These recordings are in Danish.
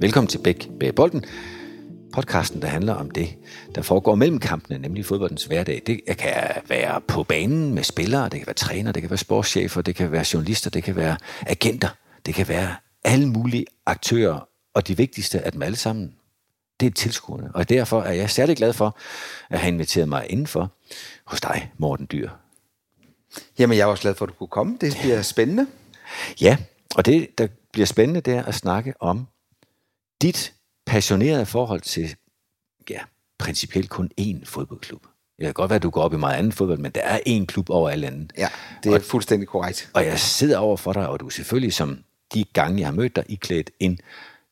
Velkommen til Bæk Bag Bolden, podcasten, der handler om det, der foregår mellem kampene, nemlig fodboldens hverdag. Det kan være på banen med spillere, det kan være træner, det kan være sportschefer, det kan være journalister, det kan være agenter, det kan være alle mulige aktører, og de vigtigste af dem alle sammen, det er tilskuerne. Og derfor er jeg særlig glad for at have inviteret mig indenfor hos dig, Morten Dyr. Jamen, jeg er også glad for, at du kunne komme. Det bliver spændende. Ja, og det, der bliver spændende, det er at snakke om dit passionerede forhold til, ja, principielt kun én fodboldklub. Det kan godt være, at du går op i meget anden fodbold, men der er én klub over alle andet. Ja, det er og, fuldstændig korrekt. Og jeg sidder over for dig, og du er selvfølgelig, som de gange, jeg har mødt dig, iklædt en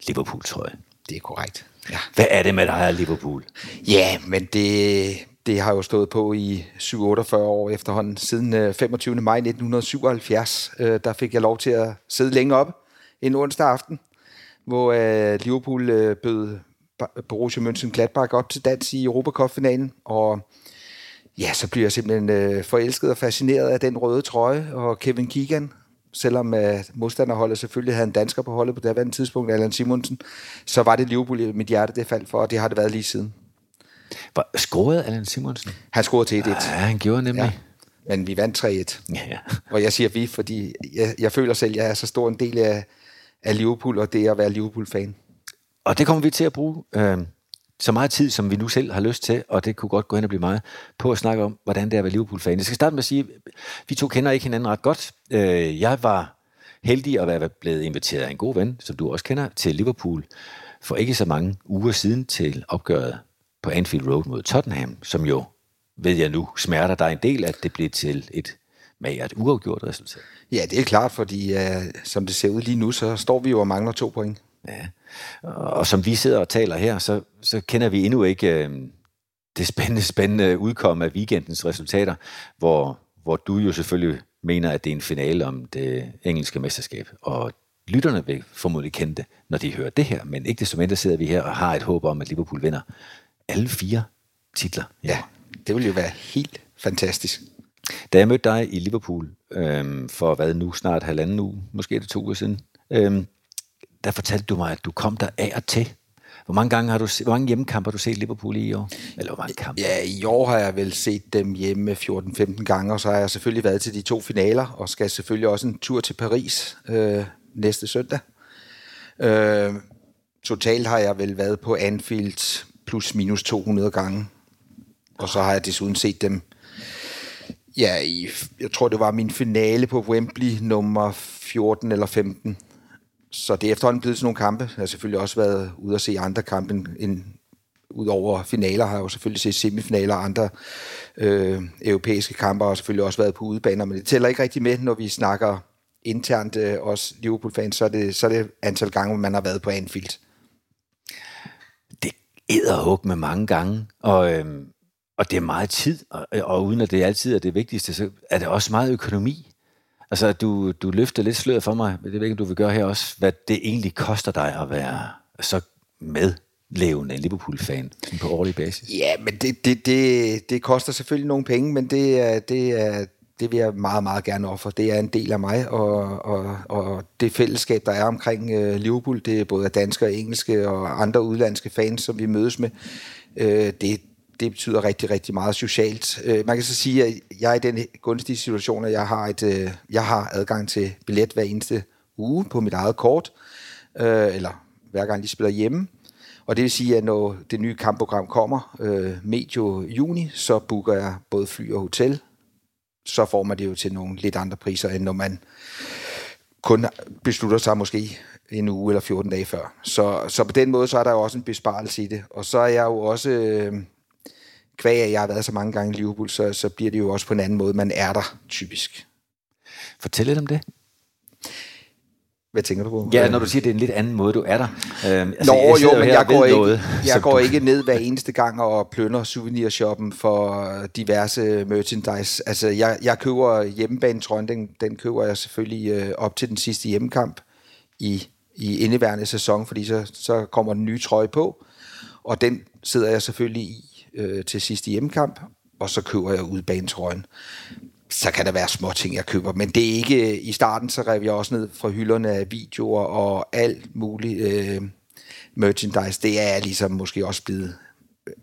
Liverpool-trøje. Det er korrekt. Ja. Hvad er det med dig og Liverpool? Ja, men det, det har jo stået på i 47 år efterhånden. Siden 25. Øh, maj 1977, øh, der fik jeg lov til at sidde længe op en onsdag aften, hvor øh, Liverpool bød Borussia Mönchengladbach op til dans i Europacup-finalen, og ja, så bliver jeg simpelthen forelsket og fascineret af den røde trøje, og Kevin Keegan, selvom uh, modstanderholdet selvfølgelig havde en dansker på holdet på det andet tidspunkt, Allan Simonsen, så var det Liverpool, mit hjerte det faldt for, og det har det været lige siden. Hvor, scorede Allan Simonsen? Han scorede til 1-1. Ja, han gjorde nemlig. Ja. Men vi vandt 3-1. Ja, ja. Og jeg siger vi, fordi jeg, jeg føler selv, at jeg er så stor en del af, af Liverpool, og det er at være Liverpool-fan. Og det kommer vi til at bruge øh, så meget tid, som vi nu selv har lyst til, og det kunne godt gå hen og blive meget, på at snakke om, hvordan det er at være Liverpool-fan. Jeg skal starte med at sige, at vi to kender ikke hinanden ret godt. Øh, jeg var heldig at være blevet inviteret af en god ven, som du også kender, til Liverpool for ikke så mange uger siden til opgøret på Anfield Road mod Tottenham, som jo, ved jeg nu, smerter dig en del, at det blev til et magert uafgjort resultat. Ja, det er klart, fordi uh, som det ser ud lige nu, så står vi jo og mangler to point. Ja, og som vi sidder og taler her, så, så kender vi endnu ikke uh, det spændende, spændende udkom af weekendens resultater, hvor, hvor du jo selvfølgelig mener, at det er en finale om det engelske mesterskab, og lytterne vil formodentlig kende det, når de hører det her, men ikke desto mindre sidder vi her og har et håb om, at Liverpool vinder alle fire titler. Ja, det ville jo være helt fantastisk. Da jeg mødte dig i Liverpool øhm, for hvad nu, snart halvanden uge, måske det to uger siden, øhm, der fortalte du mig, at du kom der af og til. Hvor mange gange har du hvor mange hjemmekampe har du set Liverpool i, i år? Eller hvor mange kampe? Ja, i år har jeg vel set dem hjemme 14-15 gange, og så har jeg selvfølgelig været til de to finaler, og skal selvfølgelig også en tur til Paris øh, næste søndag. Øh, totalt har jeg vel været på Anfield plus minus 200 gange. Og så har jeg desuden set dem, ja, i, jeg tror det var min finale på Wembley, nummer 14 eller 15. Så det er efterhånden blevet sådan nogle kampe. Jeg har selvfølgelig også været ude at se andre kampe end, Udover finaler har jeg jo selvfølgelig set semifinaler og andre øh, europæiske kampe, og selvfølgelig også været på udebaner, men det tæller ikke rigtig med, når vi snakker internt øh, os Liverpool-fans, så er, det, så er det antal gange, man har været på Anfield Det æderhug med mange gange, og, øhm, og det er meget tid, og, og uden at det altid er det vigtigste, så er det også meget økonomi. Altså, du, du løfter lidt sløret for mig, det ved ikke, du vil gøre her også, hvad det egentlig koster dig at være så med levende Liverpool-fan på årlig basis? Ja, men det, det, det, det koster selvfølgelig nogle penge, men det er, det er, det vil jeg meget, meget gerne ofre. Det er en del af mig, og, og, og det fællesskab, der er omkring øh, Liverpool, det er både danske og engelske og andre udlandske fans, som vi mødes med. Øh, det, det betyder rigtig, rigtig meget socialt. Øh, man kan så sige, at jeg er i den gunstige situation, at jeg har, et, øh, jeg har adgang til billet hver eneste uge på mit eget kort, øh, eller hver gang de spiller hjemme. Og det vil sige, at når det nye kampprogram kommer, øh, medio juni, så booker jeg både fly og hotel så får man det jo til nogle lidt andre priser, end når man kun beslutter sig måske en uge eller 14 dage før. Så, så på den måde, så er der jo også en besparelse i det. Og så er jeg jo også, øh, kvæg at jeg har været så mange gange i Liverpool, så, så bliver det jo også på en anden måde, man er der typisk. Fortæl lidt om det. Hvad tænker du på? Ja, når du siger, det er en lidt anden måde, du er der. Øhm, altså, Nå, jeg jo, men jeg går, ikke, noget, jeg går du... ikke ned hver eneste gang og plønder souvenirshoppen for diverse merchandise. Altså, jeg, jeg køber hjemmebanetrøjen, den, den køber jeg selvfølgelig øh, op til den sidste hjemmekamp i, i indeværende sæson, fordi så, så kommer den nye trøje på, og den sidder jeg selvfølgelig i øh, til sidste hjemmekamp, og så køber jeg udbanetrøjen så kan der være små ting, jeg køber. Men det er ikke... I starten, så rev jeg også ned fra hylderne af videoer og alt muligt. Øh, merchandise, det er ligesom måske også blevet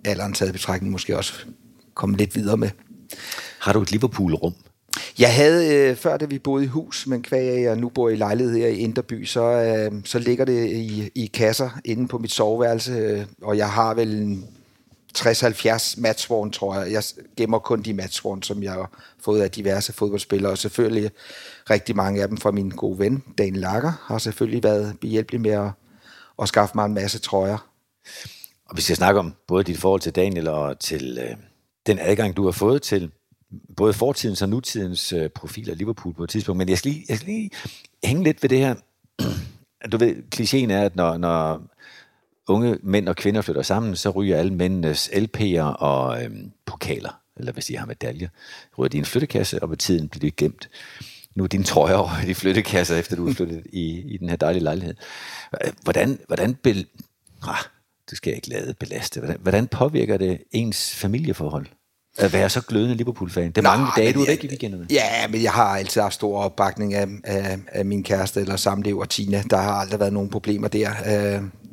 alderen taget betragtning, måske også kommet lidt videre med. Har du et Liverpool-rum? Jeg havde, øh, før da vi boede i hus, men kvæg jeg nu bor i lejlighed her i Inderby, så, øh, så ligger det i, i kasser inde på mit soveværelse, øh, og jeg har vel en 60-70 matchworn, tror jeg. Jeg gemmer kun de matchworn, som jeg har fået af diverse fodboldspillere, og selvfølgelig rigtig mange af dem fra min gode ven, Daniel Lager, har selvfølgelig været behjælpelig med at, at skaffe mig en masse trøjer. Og vi skal snakke om både dit forhold til Daniel og til øh, den adgang, du har fået til både fortidens og nutidens øh, profiler Liverpool på et tidspunkt. Men jeg skal lige, jeg skal lige hænge lidt ved det her. Du ved, klichéen er, at når, når unge mænd og kvinder flytter sammen, så ryger alle mændenes LP'er og øhm, pokaler, eller hvis de har medaljer, ryger de i en flyttekasse, og med tiden bliver de gemt. Nu er dine trøjer over i de flyttekasser, efter du er flyttet i, i den her dejlige lejlighed. Hvordan, hvordan bel... Ah, det skal ikke lade belaste. Hvordan, hvordan påvirker det ens familieforhold? at være så glødende Liverpool-fan. Det er mange dage, du er væk i weekenderne. Ja, men jeg har altid haft stor opbakning af, af, af min kæreste eller samlever Tina. Der har aldrig været nogen problemer der.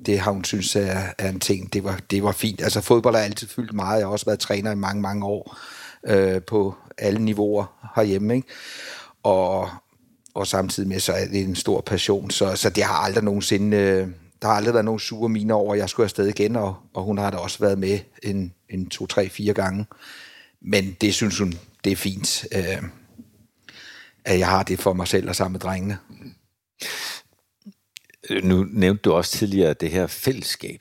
Det har hun synes er, er en ting. Det var, det var fint. Altså fodbold har altid fyldt meget. Jeg har også været træner i mange, mange år øh, på alle niveauer herhjemme. Ikke? Og, og samtidig med, så er det en stor passion. Så, så det har aldrig nogensinde... Øh, der har aldrig været nogen sure miner over, at jeg skulle afsted igen, og, og hun har da også været med en, en to, tre, fire gange. Men det synes hun, det er fint, øh, at jeg har det for mig selv og sammen med drengene. Nu nævnte du også tidligere det her fællesskab,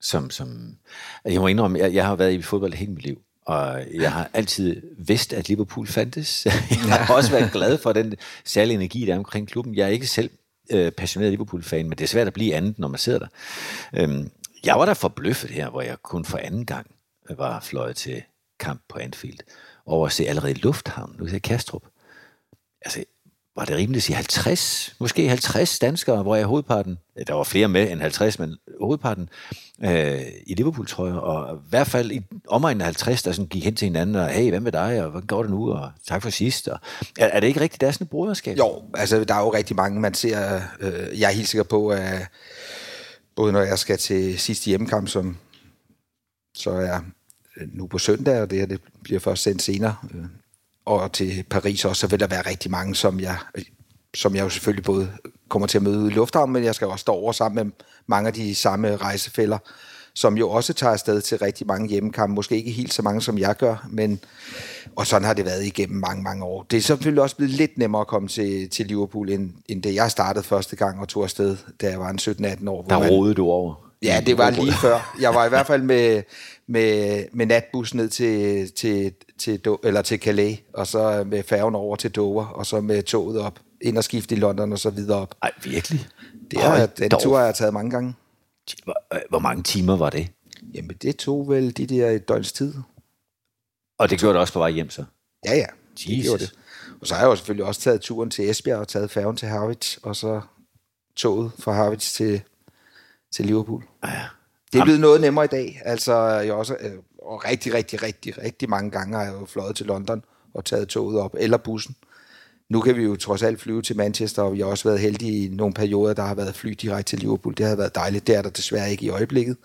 som, som jeg må indrømme, jeg, jeg har været i fodbold hele mit liv, og jeg har altid vidst, at Liverpool fandtes. Jeg har også været glad for den særlige energi, der er omkring klubben. Jeg er ikke selv øh, passioneret Liverpool-fan, men det er svært at blive andet, når man sidder der. Øhm, jeg var der forbløffet her, hvor jeg kun for anden gang var fløjet til kamp på Anfield, over at se allerede i Lufthavn, nu ser Kastrup. Altså, var det rimeligt at sige 50, måske 50 danskere, hvor jeg hovedparten, der var flere med end 50, men hovedparten øh, i Liverpool-trøjer, og i hvert fald i omegnen af 50, der sådan gik hen til hinanden, og hey, hvad med dig, og hvad går det nu, og tak for sidst. Og, er, er, det ikke rigtigt, der er sådan et broderskab? Jo, altså der er jo rigtig mange, man ser, øh, jeg er helt sikker på, at både når jeg skal til sidste hjemmekamp, som så er øh, nu på søndag, og det her det bliver først sendt senere, øh, og til Paris også, så vil der være rigtig mange, som jeg, som jeg jo selvfølgelig både kommer til at møde i lufthavnen, men jeg skal også stå over sammen med mange af de samme rejsefælder, som jo også tager afsted til rigtig mange hjemmekampe. Måske ikke helt så mange, som jeg gør, men og sådan har det været igennem mange, mange år. Det er selvfølgelig også blevet lidt nemmere at komme til, til Liverpool, end, end det jeg startede første gang og tog afsted, da jeg var en 17-18 år. Der rodede du over. Ja, det var lige før. Jeg var i hvert fald med, med, med natbus ned til, til, til, eller til Calais, og så med færgen over til Dover, og så med toget op, ind og skifte i London, og så videre op. Ej, virkelig? Det er, den dog. tur har jeg taget mange gange. Hvor, hvor mange timer var det? Jamen, det tog vel de der et døgns tid. Og det gjorde det også på vej hjem, så? Ja, ja. Jesus. Det gjorde det. Og så har jeg jo selvfølgelig også taget turen til Esbjerg og taget færgen til Harwich, og så toget fra Harwich til, til Liverpool. Ja. Det er blevet noget nemmere i dag. Altså, jeg også, øh, og rigtig, rigtig, rigtig, rigtig mange gange har jeg jo fløjet til London og taget toget op, eller bussen. Nu kan vi jo trods alt flyve til Manchester, og vi har også været heldige i nogle perioder, der har været fly direkte til Liverpool. Det har været dejligt. Det er der desværre ikke i øjeblikket.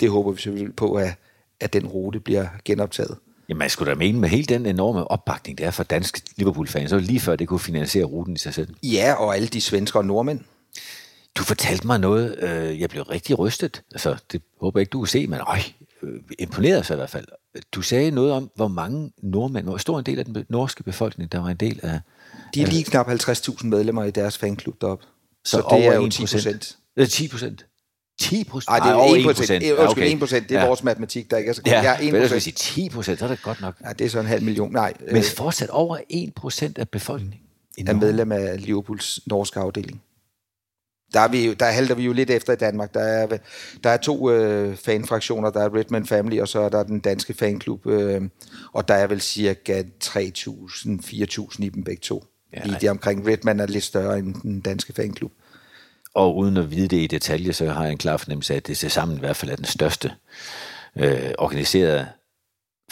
Det håber vi selvfølgelig på, at, at den rute bliver genoptaget. Jamen, jeg skulle da mene med hele den enorme opbakning, der er for danske Liverpool-fans, så lige før det kunne finansiere ruten i sig selv. Ja, og alle de svensker og nordmænd. Du fortalte mig noget, øh, jeg blev rigtig rystet. Altså, det håber jeg ikke, du kan se, men øj, øh, imponeret sig i hvert fald. Du sagde noget om, hvor mange nordmænd, hvor stor en del af den norske befolkning, der var en del af... De er lige knap 50.000 medlemmer i deres fanklub deroppe. Så, så det er jo 10 procent. 10 procent? 10 procent? Nej, det er 1 procent. Er, okay. 1 procent. Det er ja. vores matematik, der ikke er så godt. Ja, ja 1 procent. Jeg sige 10 procent, så er det godt nok. Ja, det er så en halv million. Nej. Men øh, fortsat over 1 procent af befolkningen. Er medlem af Liverpools norske afdeling. Der, er vi, der halter vi jo lidt efter i Danmark. Der er, der er to øh, fanfraktioner. Der er Redman Family, og så er der den danske fanklub. Øh, og der er vel cirka 3.000-4.000 i dem begge to. Ja, Lige det omkring. Redman er lidt større end den danske fanklub. Og uden at vide det i detalje, så har jeg en klar fornemmelse af, at det til sammen i hvert fald er den største øh, organiserede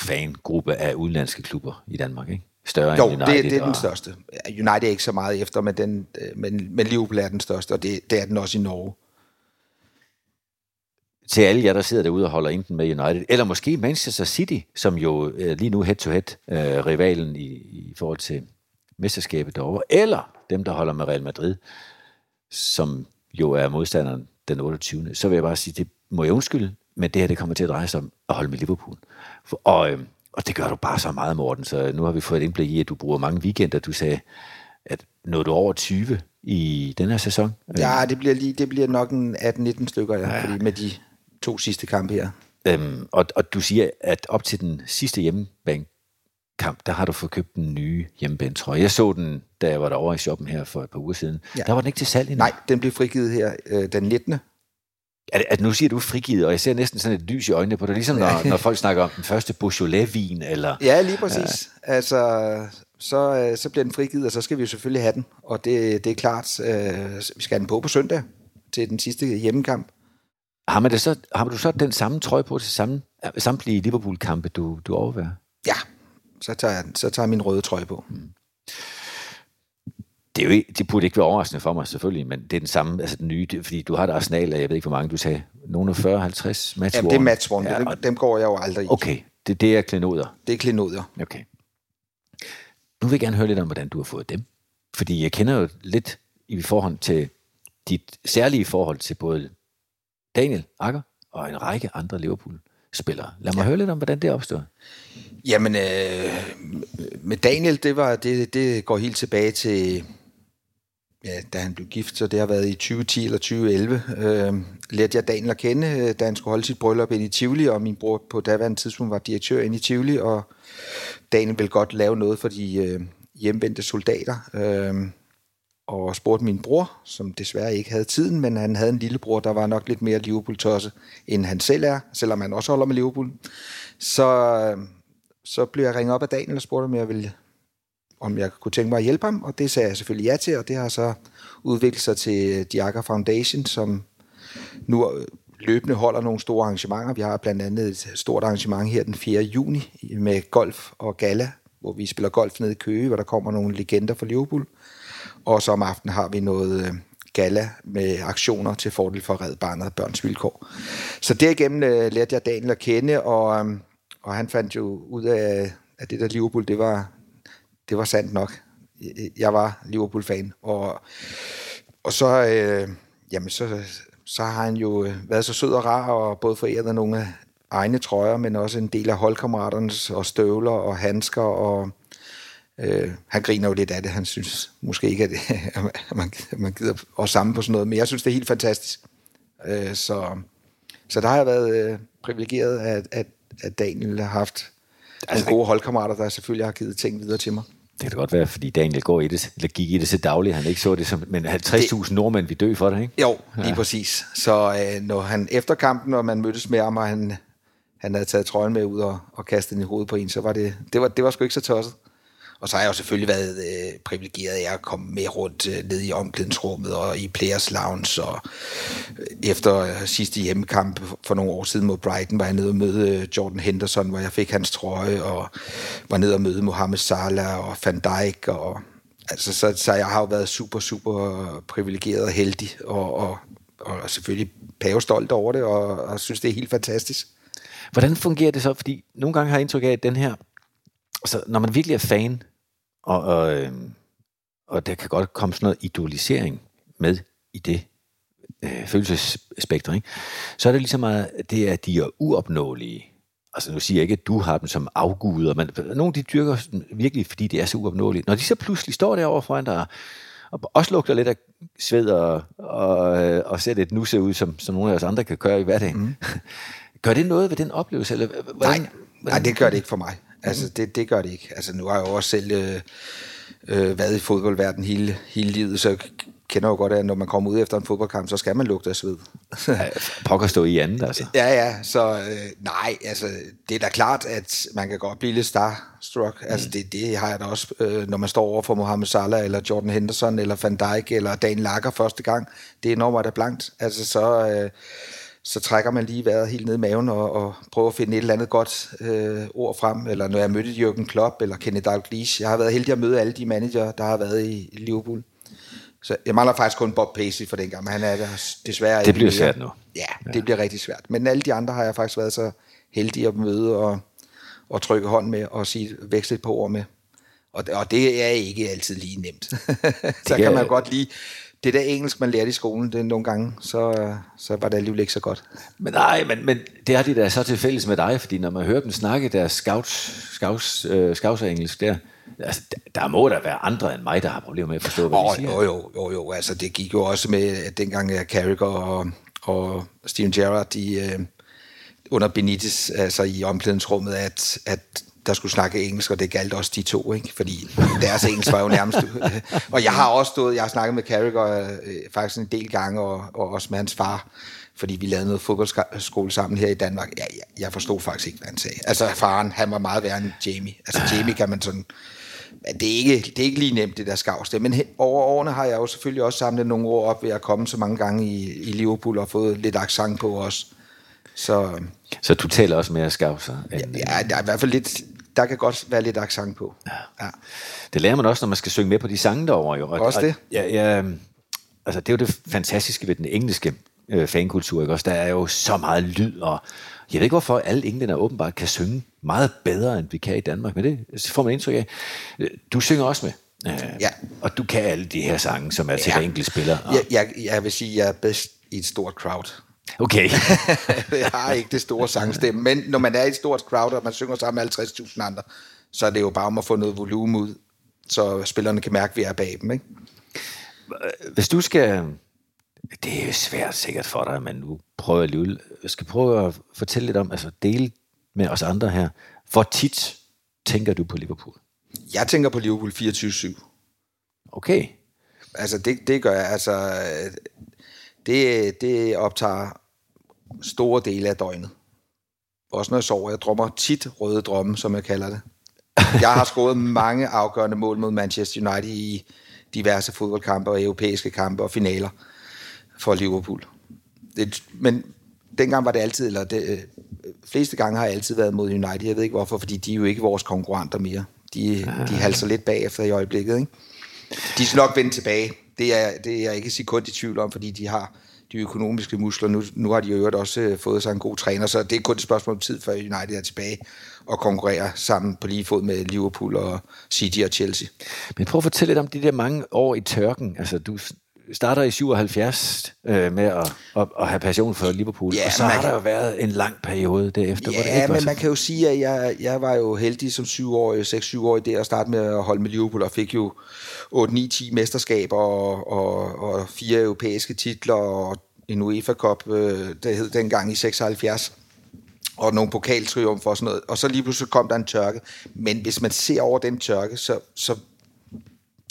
fangruppe af udenlandske klubber i Danmark. Ikke? Større jo, end United. det, det er den største. United er ikke så meget efter, men, den, øh, men, men Liverpool er den største, og det, det er den også i Norge. til alle jer, der sidder derude og holder enten med United, eller måske Manchester City, som jo øh, lige nu head-to-head øh, rivalen i, i forhold til mesterskabet derovre, eller dem, der holder med Real Madrid, som jo er modstanderen den 28. Så vil jeg bare sige, det må jeg undskylde, men det her det kommer til at dreje sig om at holde med Liverpool. For, og, øh, og det gør du bare så meget, Morten, så nu har vi fået et indblik i, at du bruger mange weekender. Du sagde, at nåede du over 20 i den her sæson? Ja, det bliver, lige, det bliver nok en 18-19 stykker, ja, ja. Fordi med de to sidste kampe her. Øhm, og, og du siger, at op til den sidste hjemmebane kamp, der har du fået købt den nye hjemmebanetrøje. Jeg så den, da jeg var derovre i shoppen her for et par uger siden. Ja. Der var den ikke til salg endnu. Nej, den blev frigivet her øh, den 19. At, at nu siger du frigivet, og jeg ser næsten sådan et lys i øjnene på dig, ligesom når, når folk snakker om den første Beaujolais-vin, eller... Ja, lige præcis. Ja. Altså, så, øh, så bliver den frigivet, og så skal vi jo selvfølgelig have den. Og det, det er klart, øh, vi skal have den på på søndag til den sidste hjemmekamp. Har, man det så, har du så den samme trøje på til samme, samtlige Liverpool-kampe, du, du overværer? Ja, så tager, jeg, så tager jeg min røde trøje på. Mm. Det, er jo ikke, det burde ikke være overraskende for mig, selvfølgelig, men det er den samme, altså den nye, fordi du har et arsenal af, jeg ved ikke, hvor mange du sagde, nogle af 40-50 match Jamen, det er matchworn, ja, dem, dem går jeg jo aldrig i. Okay, det, det er klenoder? Det er klenoder. Okay. Nu vil jeg gerne høre lidt om, hvordan du har fået dem. Fordi jeg kender jo lidt i forhold til dit særlige forhold til både Daniel Akker og en række andre Liverpool-spillere. Lad mig ja. høre lidt om, hvordan det opstod. Jamen, øh, med Daniel, det, var, det, det går helt tilbage til, ja, da han blev gift, så det har været i 2010 eller 2011. Øh, lærte jeg Daniel at kende, øh, da han skulle holde sit bryllup ind i Tivoli, og min bror på daværende tidspunkt var direktør ind i Tivoli, og Daniel ville godt lave noget for de øh, hjemvendte soldater. Øh, og spurgte min bror, som desværre ikke havde tiden, men han havde en lillebror, der var nok lidt mere Liverpool-tosse, end han selv er, selvom han også holder med Liverpool. Så, øh, så blev jeg ringet op af Daniel og spurgte, om jeg ville om jeg kunne tænke mig at hjælpe ham, og det sagde jeg selvfølgelig ja til, og det har så udviklet sig til øh, Diaga Foundation, som nu øh, løbende holder nogle store arrangementer. Vi har blandt andet et stort arrangement her den 4. juni med golf og gala, hvor vi spiller golf nede i Køge, hvor der kommer nogle legender fra Liverpool. Og så om aftenen har vi noget øh, gala med aktioner til fordel for Red Barnet og Børns Vilkår. Så derigennem lærte jeg Daniel at kende, og, og han fandt jo ud af, at det der Liverpool, det var, det var sandt nok. Jeg var Liverpool-fan, og, og så, øh, jamen så, så har han jo været så sød og rar, og både foræret nogle af egne trøjer, men også en del af holdkammeraterne og støvler og handsker og Øh, han griner jo lidt af det. Han synes måske ikke, at, det, at man, man gider at sammen på sådan noget, men jeg synes, det er helt fantastisk. Øh, så, så der har jeg været øh, privilegeret, at, at, at Daniel har haft altså, nogle gode holdkammerater, der selvfølgelig har givet ting videre til mig. Det kan godt være, fordi Daniel går i det, eller gik i det så dagligt, han ikke så det som, men 50.000 nordmænd vi dø for det, ikke? Jo, lige ja. præcis. Så øh, når han efter kampen, når man mødtes med ham, og han, han havde taget trøjen med ud og, og kastet den i hovedet på en, så var det, det var, det var sgu ikke så tosset. Og så har jeg jo selvfølgelig været øh, privilegeret af at komme med rundt øh, ned i omklædningsrummet og i Players Lounge. Og øh, efter øh, sidste hjemmekamp for nogle år siden mod Brighton, var jeg nede og møde øh, Jordan Henderson, hvor jeg fik hans trøje, og var nede og møde Mohamed Salah og Van Dijk. Og, altså, så, så jeg har jo været super, super privilegeret og heldig, og, og, og selvfølgelig pavestolt over det, og, og synes, det er helt fantastisk. Hvordan fungerer det så? Fordi nogle gange har jeg indtryk af, at den her så når man virkelig er fan, og, og, øh, og der kan godt komme sådan noget idolisering med i det øh, følelsesspektrum, ikke? så er det ligesom, at det er, de er uopnåelige. Altså nu siger jeg ikke, at du har dem som afguder, men nogle de dyrker virkelig, fordi de er så uopnåelige. Når de så pludselig står derovre foran dig, og også lugter lidt af sved og, og, og ser lidt nusse ud, som, som nogle af os andre kan gøre i hverdagen. Mm. gør det noget ved den oplevelse? Eller hvordan, nej, hvordan? nej, det gør det ikke for mig. Altså, det, det gør det ikke. Altså, nu har jeg jo også selv øh, øh, været i fodboldverdenen hele, hele livet, så kender jo godt, at når man kommer ud efter en fodboldkamp, så skal man lugte af sved. ja, pokker stå i andet, altså. Ja, ja, så øh, nej, altså, det er da klart, at man kan godt blive lidt starstruck. Altså, mm. det, det har jeg da også, øh, når man står over for Mohamed Salah, eller Jordan Henderson, eller Van Dijk, eller Dan Lager første gang. Det er enormt af blankt. Altså, så... Øh, så trækker man lige vejret helt ned i maven og, og prøver at finde et eller andet godt øh, ord frem. Eller når jeg mødte Jürgen Klopp eller Kenneth Dalglish. Jeg har været heldig at møde alle de manager, der har været i, i Liverpool. Så jeg mangler faktisk kun Bob Paisley for den gang, men han er der desværre Det bliver mere. svært nu. Ja, det bliver rigtig svært. Men alle de andre har jeg faktisk været så heldig at møde og, og trykke hånd med og sige, veksle et par ord med. Og, og det er ikke altid lige nemt. så kan- kan man godt lige... Det der engelsk, man lærte i skolen, det nogle gange, så, så var det alligevel ikke så godt. Men nej, men, men det har de da så til fælles med dig, fordi når man hører dem snakke deres scouts, scouts, øh, scouts engelsk der, altså, der, der må der være andre end mig, der har problemer med at forstå, hvad de Oh, siger. jo, jo, jo, jo, altså det gik jo også med, at dengang at Carragher og, og Steven Gerrard, de, øh, under Benitez, altså i omklædningsrummet, at, at der skulle snakke engelsk, og det galt også de to, ikke? fordi deres engelsk var jo nærmest... og jeg har også stået, jeg har snakket med Carragher øh, faktisk en del gange, og, og også med hans far, fordi vi lavede noget fodboldskole sammen her i Danmark. Jeg, jeg, jeg forstod faktisk ikke, hvad han sagde. Altså faren, han var meget værre end Jamie. Altså Jamie kan man sådan... Det er ikke, det er ikke lige nemt, det der skavs. Men over årene har jeg jo selvfølgelig også samlet nogle ord op ved at komme så mange gange i, i Liverpool og fået lidt accent på os. Så Så du taler også mere scouser? End, ja, der er i hvert fald lidt, der kan godt være lidt accent på. Ja. Det lærer man også, når man skal synge med på de sange derovre. Jo. Og, Også det? Og, ja, ja, altså, det er jo det fantastiske ved den engelske øh, fankultur. Ikke? Også, der er jo så meget lyd, og jeg ved ikke, hvorfor alle englænder åbenbart kan synge meget bedre, end vi kan i Danmark. Men det får man indtryk af. Øh, Du synger også med. Øh, Ja. Og du kan alle de her sange, som er til Ja. ja. enkelte spillere. Og, Jeg, jeg, jeg vil sige, at jeg er bedst i et stort crowd. Okay. jeg har ikke det store sangstemme, men når man er i et stort crowd, og man synger sammen med 50.000 andre, så er det jo bare om at få noget volumen ud, så spillerne kan mærke, at vi er bag dem. Ikke? Hvis du skal... Det er jo svært sikkert for dig, men nu prøver jeg alligevel. Jeg skal prøve at fortælle lidt om, altså dele med os andre her. Hvor tit tænker du på Liverpool? Jeg tænker på Liverpool 24-7. Okay. Altså, det, det gør jeg. Altså, det, det optager store dele af døgnet. Også når jeg sover. Jeg drømmer tit røde drømme, som jeg kalder det. Jeg har scoret mange afgørende mål mod Manchester United i diverse fodboldkampe og europæiske kampe og finaler for Liverpool. Det, men dengang var det altid, eller det, øh, fleste gange har jeg altid været mod United. Jeg ved ikke hvorfor, fordi de er jo ikke vores konkurrenter mere. De, de halser lidt bagefter i øjeblikket, ikke? De skal nok vende tilbage. Det er, det er jeg ikke sekund i tvivl om, fordi de har de økonomiske muskler. Nu, nu har de jo øvrigt også øh, fået sig en god træner, så det er kun et spørgsmål om tid, før United er tilbage og konkurrerer sammen på lige fod med Liverpool og City og Chelsea. Men prøv at fortælle lidt om de der mange år i tørken. Altså, du starter i 77 øh, med at, at, at have passion for Liverpool, Ja, og så man har der jo været en lang periode derefter, hvor det Ja, ikke var men så... man kan jo sige, at jeg, jeg var jo heldig som syvårig, 6-7-årig der at starte med at holde med Liverpool, og fik jo 8-9-10 mesterskaber og, og, og fire europæiske titler og en UEFA Cup, øh, det hed dengang i 76 og nogle pokaltriumfer og sådan noget. Og så lige pludselig kom der en tørke. Men hvis man ser over den tørke, så, så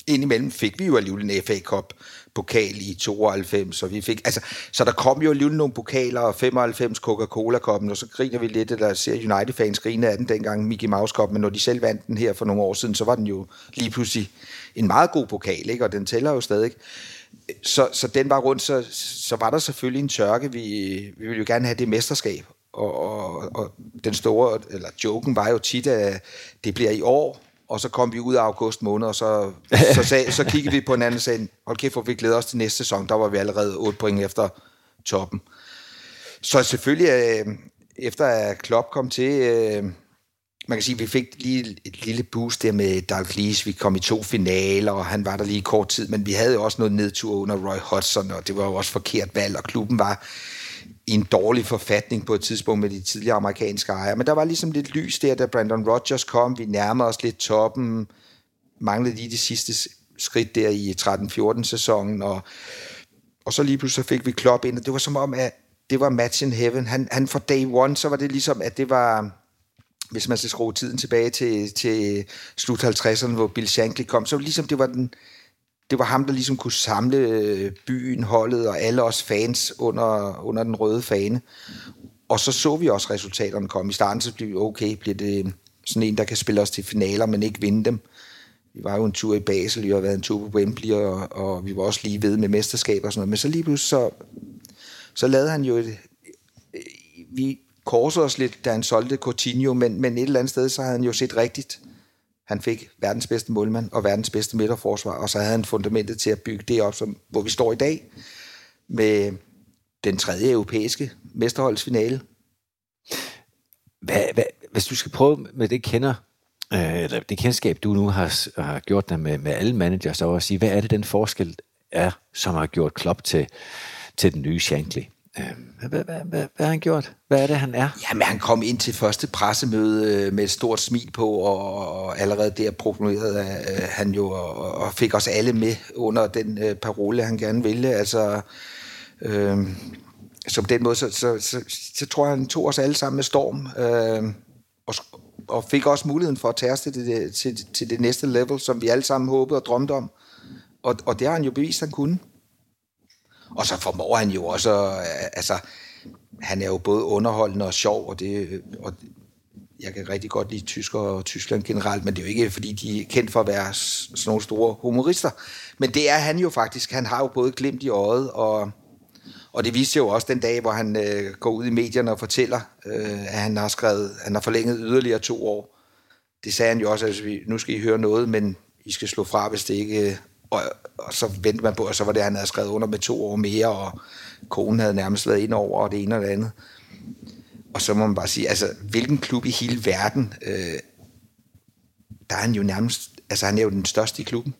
indimellem fik vi jo alligevel en FA Cup pokal i 92, og vi fik, altså, så der kom jo alligevel nogle pokaler, og 95 Coca-Cola-koppen, og så griner vi lidt, eller ser United-fans grine af den dengang, Mickey Mouse koppen, men når de selv vandt den her for nogle år siden, så var den jo lige pludselig en meget god pokal, ikke? og den tæller jo stadig. Så, så den var rundt, så, så var der selvfølgelig en tørke, vi, vi ville jo gerne have det mesterskab, og, og, og den store, eller joken var jo tit, at det bliver i år, og så kom vi ud af august måned, og så, så, sag, så kiggede vi på hinanden og sagde, hold kæft, hvor vi glæder os til næste sæson. Der var vi allerede 8 point efter toppen. Så selvfølgelig, øh, efter at Klopp kom til, øh, man kan sige, at vi fik lige et lille boost der med Dalglish. Vi kom i to finaler, og han var der lige i kort tid, men vi havde jo også noget nedtur under Roy Hodgson, og det var jo også forkert valg, og klubben var en dårlig forfatning på et tidspunkt med de tidligere amerikanske ejere. Men der var ligesom lidt lys der, da Brandon Rodgers kom. Vi nærmede os lidt toppen. Manglede lige de sidste skridt der i 13-14 sæsonen, og, og så lige pludselig fik vi Klopp ind, og det var som om, at det var match in heaven. Han, han fra day one, så var det ligesom, at det var, hvis man skal skrue tiden tilbage til, til slut 50'erne, hvor Bill Shankly kom, så ligesom, det var den, det var ham, der ligesom kunne samle øh, byen, holdet og alle os fans under, under den røde fane. Og så så vi også resultaterne komme. I starten så blev vi, okay, bliver det øh, sådan en, der kan spille os til finaler, men ikke vinde dem. Vi var jo en tur i Basel, vi har været en tur på Wembley, og, og vi var også lige ved med mesterskaber og sådan noget. Men så lige pludselig, så, så lavede han jo et... Øh, vi korsede os lidt, da han solgte Coutinho, men, men et eller andet sted, så havde han jo set rigtigt han fik verdens bedste målmand og verdens bedste midterforsvar, og så havde han fundamentet til at bygge det op, som, hvor vi står i dag, med den tredje europæiske mesterholdsfinale. Hvad, hvad, hvis du skal prøve med det kender, øh, eller det kendskab, du nu har, har gjort dig med, med alle managers, så at sige, hvad er det, den forskel er, som har gjort Klopp til, til den nye Shankly? Øh, hvad, hvad, hvad, hvad, hvad har han gjort? Hvad er det, han er? Jamen, han kom ind til første pressemøde øh, med et stort smil på, og, og allerede der proklamerede øh, han jo, og, og fik os alle med under den øh, parole, han gerne ville. Altså, øh, på den måde, så, så, så, så tror jeg, han tog os alle sammen med storm, øh, og, og fik også muligheden for at tage os til det, til, til det næste level, som vi alle sammen håbede og drømte om. Og, og det har han jo bevist, han kunne. Og så formår han jo også, altså, han er jo både underholdende og sjov, og det, og jeg kan rigtig godt lide tysker og Tyskland generelt, men det er jo ikke, fordi de er kendt for at være sådan nogle store humorister. Men det er han jo faktisk. Han har jo både glimt i øjet, og, og det viste jo også den dag, hvor han øh, går ud i medierne og fortæller, øh, at han har skrevet, han har forlænget yderligere to år. Det sagde han jo også, at altså, nu skal I høre noget, men I skal slå fra, hvis det ikke øh, og, og så vendte man på, og så var det, han havde skrevet under med to år mere, og konen havde nærmest været ind over, og det ene og det andet. Og så må man bare sige, altså, hvilken klub i hele verden, øh, der er han jo nærmest, altså han er jo den største i klubben.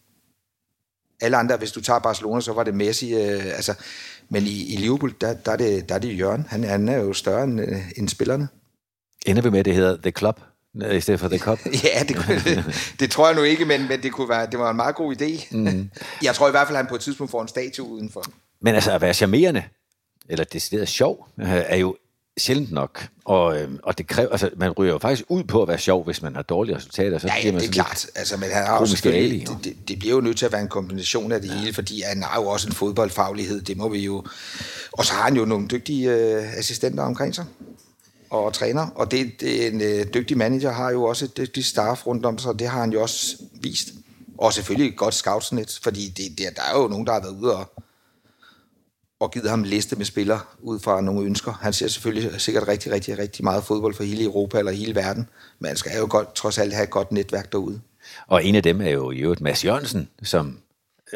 Alle andre, hvis du tager Barcelona, så var det Messi, øh, altså, men i, i Liverpool, der, der, er det, der er det Jørgen. Han, han er jo større end, øh, end spillerne. Ender vi med, at det hedder The Club? I stedet for The Cup? ja, det, kunne, det tror jeg nu ikke, men, men det, kunne være, det var en meget god idé. Mm. Jeg tror i hvert fald, at han på et tidspunkt får en statue udenfor. Men altså at være charmerende, eller decideret sjov, øh, er jo sjældent nok. Og, øh, og det kræver, altså, man ryger jo faktisk ud på at være sjov, hvis man har dårlige resultater. Så ja, ja, man det er klart. Altså, men han har også det, det, det, bliver jo nødt til at være en kombination af det ja. hele, fordi han har jo også en fodboldfaglighed, det må vi jo... Og så har han jo nogle dygtige øh, assistenter omkring sig og træner, og det, det en øh, dygtig manager har jo også et dygtigt staff rundt om sig, det har han jo også vist. Og selvfølgelig et godt scoutsnet, fordi det, det, der er jo nogen, der har været ude og, og givet ham en liste med spillere ud fra nogle ønsker. Han ser selvfølgelig sikkert rigtig, rigtig, rigtig meget fodbold for hele Europa eller hele verden, men han skal jo godt, trods alt have et godt netværk derude. Og en af dem er jo i øvrigt Mads Jørgensen, som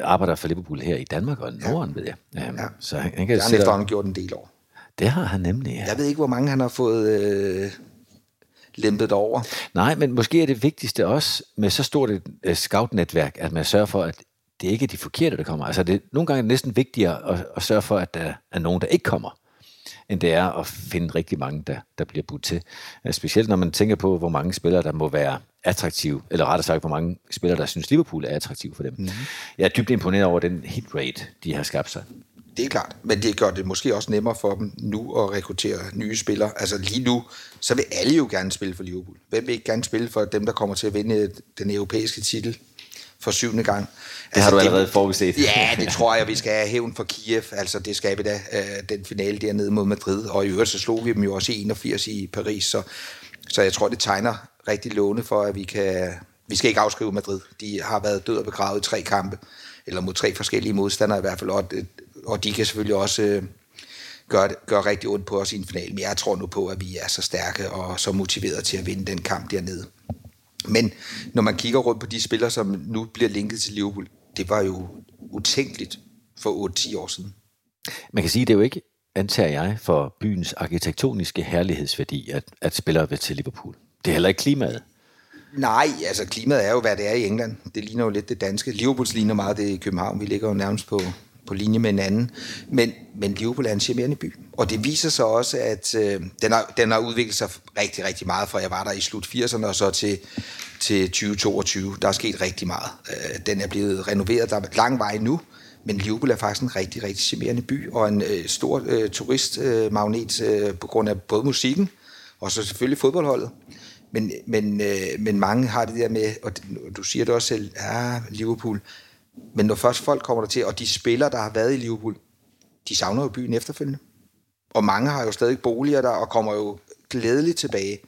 arbejder for Liverpool her i Danmark og Norden, ja. ved jeg. Um, ja. Så han, han kan det har han efterhånden gjort en del år. Det har han nemlig, ja. Jeg ved ikke, hvor mange han har fået øh, lempet over. Nej, men måske er det vigtigste også med så stort et uh, scout-netværk, at man sørger for, at det ikke er de forkerte, der kommer. Altså det, nogle gange er det næsten vigtigere at, at sørge for, at der er nogen, der ikke kommer, end det er at finde rigtig mange, der, der bliver budt til. Specielt når man tænker på, hvor mange spillere, der må være attraktive, eller rettere sagt, hvor mange spillere, der synes, Liverpool er attraktiv for dem. Mm-hmm. Jeg er dybt imponeret over den hit rate, de har skabt sig. Det er klart, men det gør det måske også nemmere for dem nu at rekruttere nye spillere. Altså lige nu, så vil alle jo gerne spille for Liverpool. Hvem vil ikke gerne spille for dem, der kommer til at vinde den europæiske titel for syvende gang? Det altså, har du allerede det, forudset. Ja, det tror jeg, vi skal have hævn for Kiev. Altså det skal vi da, øh, den finale dernede mod Madrid. Og i øvrigt så slog vi dem jo også i 81 i Paris. Så, så jeg tror, det tegner rigtig låne for, at vi kan... Vi skal ikke afskrive Madrid. De har været død og begravet i tre kampe eller mod tre forskellige modstandere i hvert fald, og og de kan selvfølgelig også øh, gøre, gøre rigtig ondt på os i en final, men jeg tror nu på, at vi er så stærke og så motiverede til at vinde den kamp dernede. Men når man kigger rundt på de spillere, som nu bliver linket til Liverpool, det var jo utænkeligt for 8-10 år siden. Man kan sige, at det er jo ikke, antager jeg, for byens arkitektoniske herlighedsværdi, at, at spillere vil til Liverpool. Det er heller ikke klimaet. Nej, altså klimaet er jo, hvad det er i England. Det ligner jo lidt det danske. Liverpool ligner meget det i København. Vi ligger jo nærmest på på linje med en anden. Men, men Liverpool er en charmerende by. Og det viser sig også, at øh, den, har, den har udviklet sig rigtig, rigtig meget, fra jeg var der i slut 80'erne og så til, til 2022. Der er sket rigtig meget. Øh, den er blevet renoveret. Der er lang vej nu, men Liverpool er faktisk en rigtig, rigtig charmerende by, og en øh, stor øh, turistmagnet øh, på grund af både musikken, og så selvfølgelig fodboldholdet. Men, men, øh, men mange har det der med, og du siger det også selv, ja, Liverpool, men når først folk kommer der til, og de spillere, der har været i Liverpool, de savner jo byen efterfølgende. Og mange har jo stadig boliger der, og kommer jo glædeligt tilbage.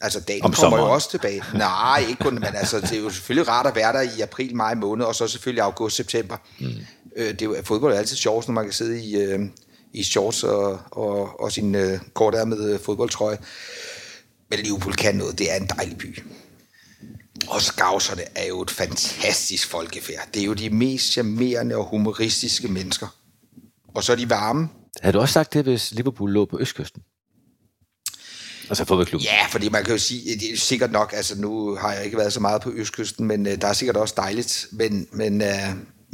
Altså, dagen kommer sommeren. jo også tilbage. Nej, ikke kun, men altså, det er jo selvfølgelig rart at være der i april, maj måned, og så selvfølgelig august, september. Mm. Øh, det er jo, fodbold er altid sjovt, når man kan sidde i, øh, i shorts og, og, og sin øh, med øh, fodboldtrøje. Men Liverpool kan noget. Det er en dejlig by. Og skavserne er jo et fantastisk folkefærd. Det er jo de mest charmerende og humoristiske mennesker. Og så er de varme. Har du også sagt det, hvis Liverpool lå på Østkysten? Altså fodboldklubben? Ja, fordi man kan jo sige, det er sikkert nok, altså nu har jeg ikke været så meget på Østkysten, men uh, der er sikkert også dejligt, men, men, uh,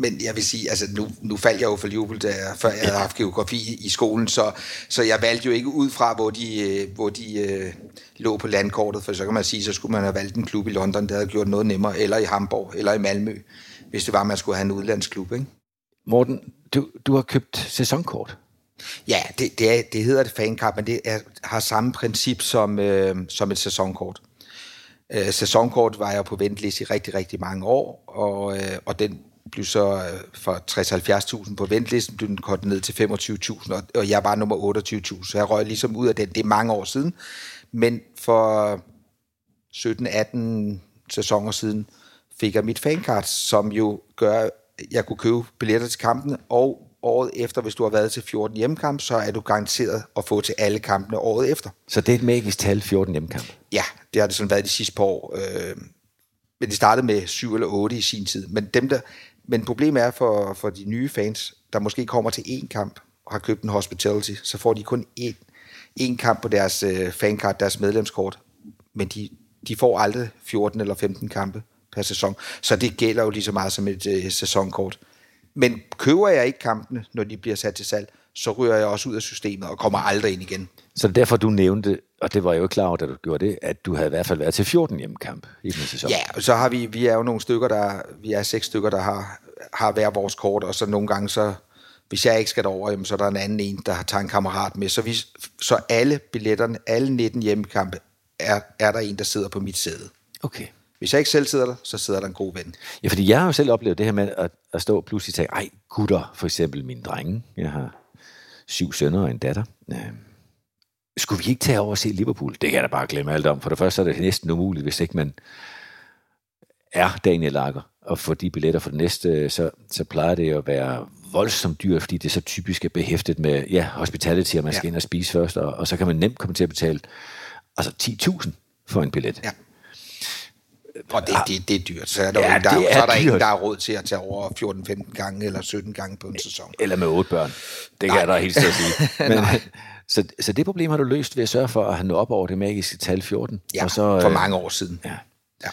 men jeg vil sige, altså nu, nu faldt jeg jo for Liverpool, da jeg, før jeg havde haft geografi i, skolen, så, så jeg valgte jo ikke ud fra, hvor de, uh, hvor de uh, lå på landkortet, for så kan man sige, så skulle man have valgt en klub i London, der havde gjort noget nemmere, eller i Hamburg, eller i Malmø, hvis det var, man skulle have en udlandsklub, ikke? Morten, du, du har købt sæsonkort. Ja, det, det, er, det hedder det fancard, men det er, har samme princip som, øh, som et sæsonkort. Øh, sæsonkort var jeg på venteliste i rigtig, rigtig mange år, og, øh, og den blev så øh, for 60-70.000 på ventelisten, blev den kortet ned til 25.000, og, og jeg var nummer 28.000, så jeg røg ligesom ud af den. Det er mange år siden, men for 17-18 sæsoner siden fik jeg mit fancard, som jo gør, at jeg kunne købe billetter til kampen, og året efter, hvis du har været til 14 hjemmekampe, så er du garanteret at få til alle kampene året efter. Så det er et magisk tal, 14 hjemmekampe? Ja, det har det sådan været de sidste par år. Øh, men det startede med 7 eller 8 i sin tid. Men, dem der, men problemet er for, for de nye fans, der måske kommer til én kamp og har købt en hospitality, så får de kun én, én kamp på deres øh, fankart, deres medlemskort. Men de, de får aldrig 14 eller 15 kampe per sæson. Så det gælder jo lige så meget som et øh, sæsonkort. Men køber jeg ikke kampene, når de bliver sat til salg, så ryger jeg også ud af systemet og kommer aldrig ind igen. Så er derfor, du nævnte, og det var jeg jo klar over, da du gjorde det, at du havde i hvert fald været til 14 hjemmekamp i den sæson. Ja, og så har vi, vi er jo nogle stykker, der, vi er seks stykker, der har, har hver vores kort, og så nogle gange så, hvis jeg ikke skal derover, så er der en anden en, der tager en kammerat med. Så, vi, så alle billetterne, alle 19 hjemmekampe, er, er der en, der sidder på mit sæde. Okay. Hvis jeg ikke selv sidder der, så sidder der en god ven. Ja, fordi jeg har jo selv oplevet det her med at, at stå og pludselig sige, ej gutter, for eksempel mine drenge, jeg har syv sønner og en datter. Skulle vi ikke tage over og se Liverpool? Det kan jeg da bare glemme alt om. For det første er det næsten umuligt, hvis ikke man er Daniel Lager og får de billetter for det næste, så, så plejer det jo at være voldsomt dyrt, fordi det er så typisk er behæftet med ja, hospitality, og man skal ja. ind og spise først, og, og så kan man nemt komme til at betale altså 10.000 for en billet. Ja. Og det, det, det er dyrt. Så er der, ja, der, er, så er der ingen, der har råd til at tage over 14-15 gange eller 17 gange på en sæson. Eller med otte børn. Det kan Nej. jeg da helt at sige. Men, så, så det problem har du løst ved at sørge for at have nået op over det magiske tal 14. Ja, og så, for øh, mange år siden. Ja. ja.